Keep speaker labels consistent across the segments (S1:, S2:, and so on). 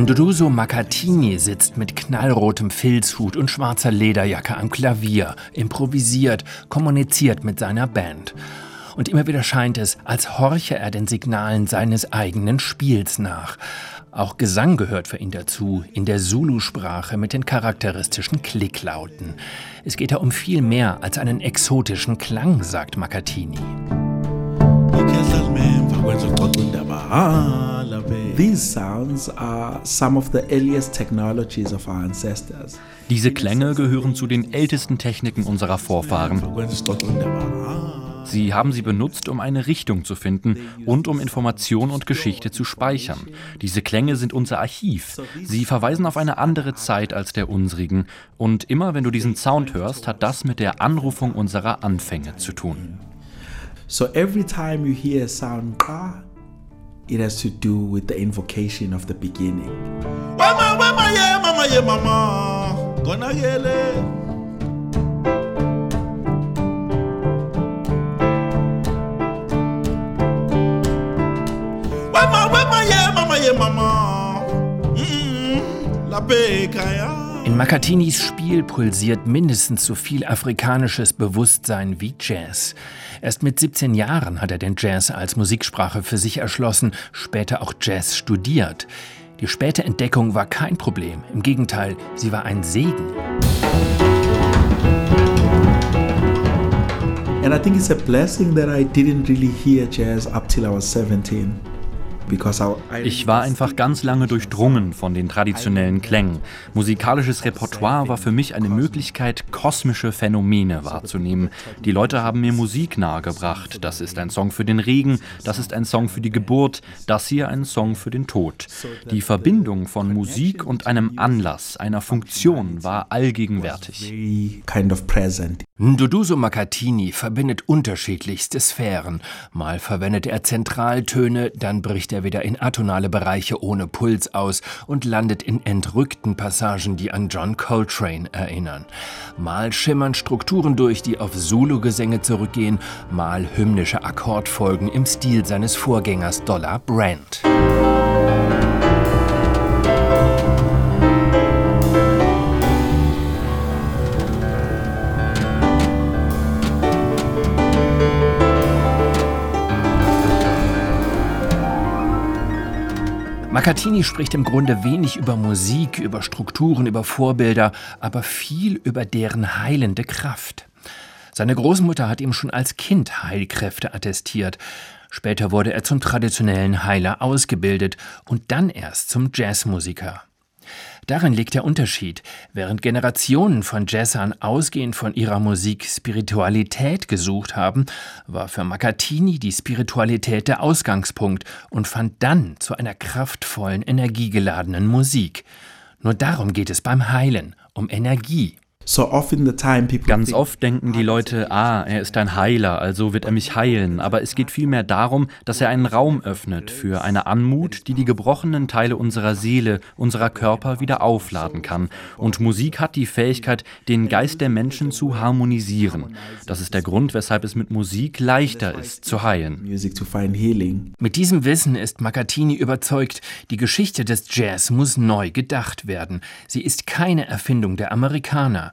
S1: Nduduso Makatini sitzt mit knallrotem Filzhut und schwarzer Lederjacke am Klavier, improvisiert, kommuniziert mit seiner Band. Und immer wieder scheint es, als horche er den Signalen seines eigenen Spiels nach. Auch Gesang gehört für ihn dazu, in der Zulu-Sprache mit den charakteristischen Klicklauten. Es geht da um viel mehr als einen exotischen Klang, sagt Makatini.
S2: Diese Klänge gehören zu den ältesten Techniken unserer Vorfahren. Sie haben sie benutzt, um eine Richtung zu finden und um Information und Geschichte zu speichern. Diese Klänge sind unser Archiv. Sie verweisen auf eine andere Zeit als der unsrigen. Und immer wenn du diesen Sound hörst, hat das mit der Anrufung unserer Anfänge zu tun.
S3: So every time you hear a sound ka, it has to do with the invocation of the beginning. Mama, mama, yeah, mama, yeah, mama. Gonna get it.
S1: In Makatinis Spiel pulsiert mindestens so viel afrikanisches Bewusstsein wie Jazz. Erst mit 17 Jahren hat er den Jazz als Musiksprache für sich erschlossen, später auch Jazz studiert. Die späte Entdeckung war kein Problem, im Gegenteil, sie war ein Segen.
S3: And I think it's a blessing that I didn't really hear jazz up till I was 17.
S2: Ich war einfach ganz lange durchdrungen von den traditionellen Klängen. Musikalisches Repertoire war für mich eine Möglichkeit, kosmische Phänomene wahrzunehmen. Die Leute haben mir Musik nahegebracht. Das ist ein Song für den Regen, das ist ein Song für die Geburt, das hier ein Song für den Tod. Die Verbindung von Musik und einem Anlass, einer Funktion war allgegenwärtig.
S1: Nduduso Makatini verbindet unterschiedlichste Sphären. Mal verwendet er Zentraltöne, dann bricht er er wieder in atonale Bereiche ohne Puls aus und landet in entrückten Passagen, die an John Coltrane erinnern. Mal schimmern Strukturen durch, die auf Zulu-Gesänge zurückgehen, mal hymnische Akkordfolgen im Stil seines Vorgängers Dollar Brand. Makatini spricht im Grunde wenig über Musik, über Strukturen, über Vorbilder, aber viel über deren heilende Kraft. Seine Großmutter hat ihm schon als Kind Heilkräfte attestiert. Später wurde er zum traditionellen Heiler ausgebildet und dann erst zum Jazzmusiker. Darin liegt der Unterschied. Während Generationen von Jazzern ausgehend von ihrer Musik Spiritualität gesucht haben, war für Makatini die Spiritualität der Ausgangspunkt und fand dann zu einer kraftvollen, energiegeladenen Musik. Nur darum geht es beim Heilen, um Energie.
S2: Ganz oft denken die Leute, ah, er ist ein Heiler, also wird er mich heilen. Aber es geht vielmehr darum, dass er einen Raum öffnet für eine Anmut, die die gebrochenen Teile unserer Seele, unserer Körper wieder aufladen kann. Und Musik hat die Fähigkeit, den Geist der Menschen zu harmonisieren. Das ist der Grund, weshalb es mit Musik leichter ist, zu heilen.
S1: Mit diesem Wissen ist Makatini überzeugt, die Geschichte des Jazz muss neu gedacht werden. Sie ist keine Erfindung der Amerikaner.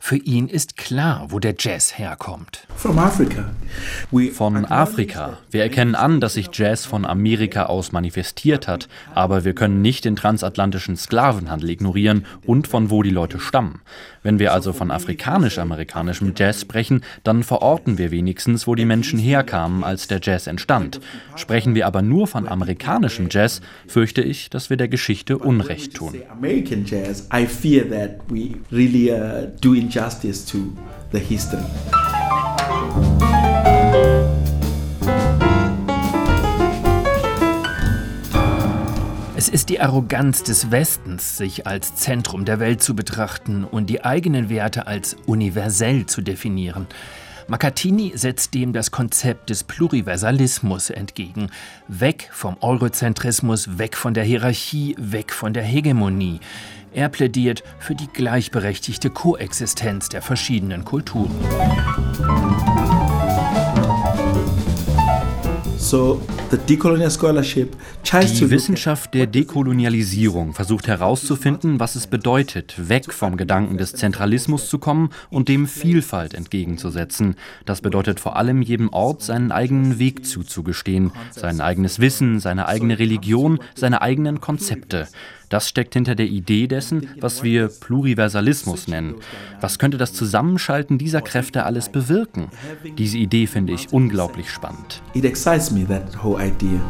S1: Für ihn ist klar, wo der Jazz herkommt.
S2: Von Afrika. Wir erkennen an, dass sich Jazz von Amerika aus manifestiert hat, aber wir können nicht den transatlantischen Sklavenhandel ignorieren und von wo die Leute stammen. Wenn wir also von afrikanisch-amerikanischem Jazz sprechen, dann verorten wir wenigstens, wo die Menschen herkamen, als der Jazz entstand. Sprechen wir aber nur von amerikanischem Jazz, fürchte ich, dass wir der Geschichte Unrecht tun. Injustice to the history.
S1: Es ist die Arroganz des Westens, sich als Zentrum der Welt zu betrachten und die eigenen Werte als universell zu definieren. Makatini setzt dem das Konzept des Pluriversalismus entgegen. Weg vom Eurozentrismus, weg von der Hierarchie, weg von der Hegemonie. Er plädiert für die gleichberechtigte Koexistenz der verschiedenen Kulturen.
S2: Die Wissenschaft der Dekolonialisierung versucht herauszufinden, was es bedeutet, weg vom Gedanken des Zentralismus zu kommen und dem Vielfalt entgegenzusetzen. Das bedeutet vor allem jedem Ort seinen eigenen Weg zuzugestehen, sein eigenes Wissen, seine eigene Religion, seine eigenen Konzepte. Das steckt hinter der Idee dessen, was wir Pluriversalismus nennen. Was könnte das Zusammenschalten dieser Kräfte alles bewirken? Diese Idee finde ich unglaublich spannend. It excites me, that whole idea.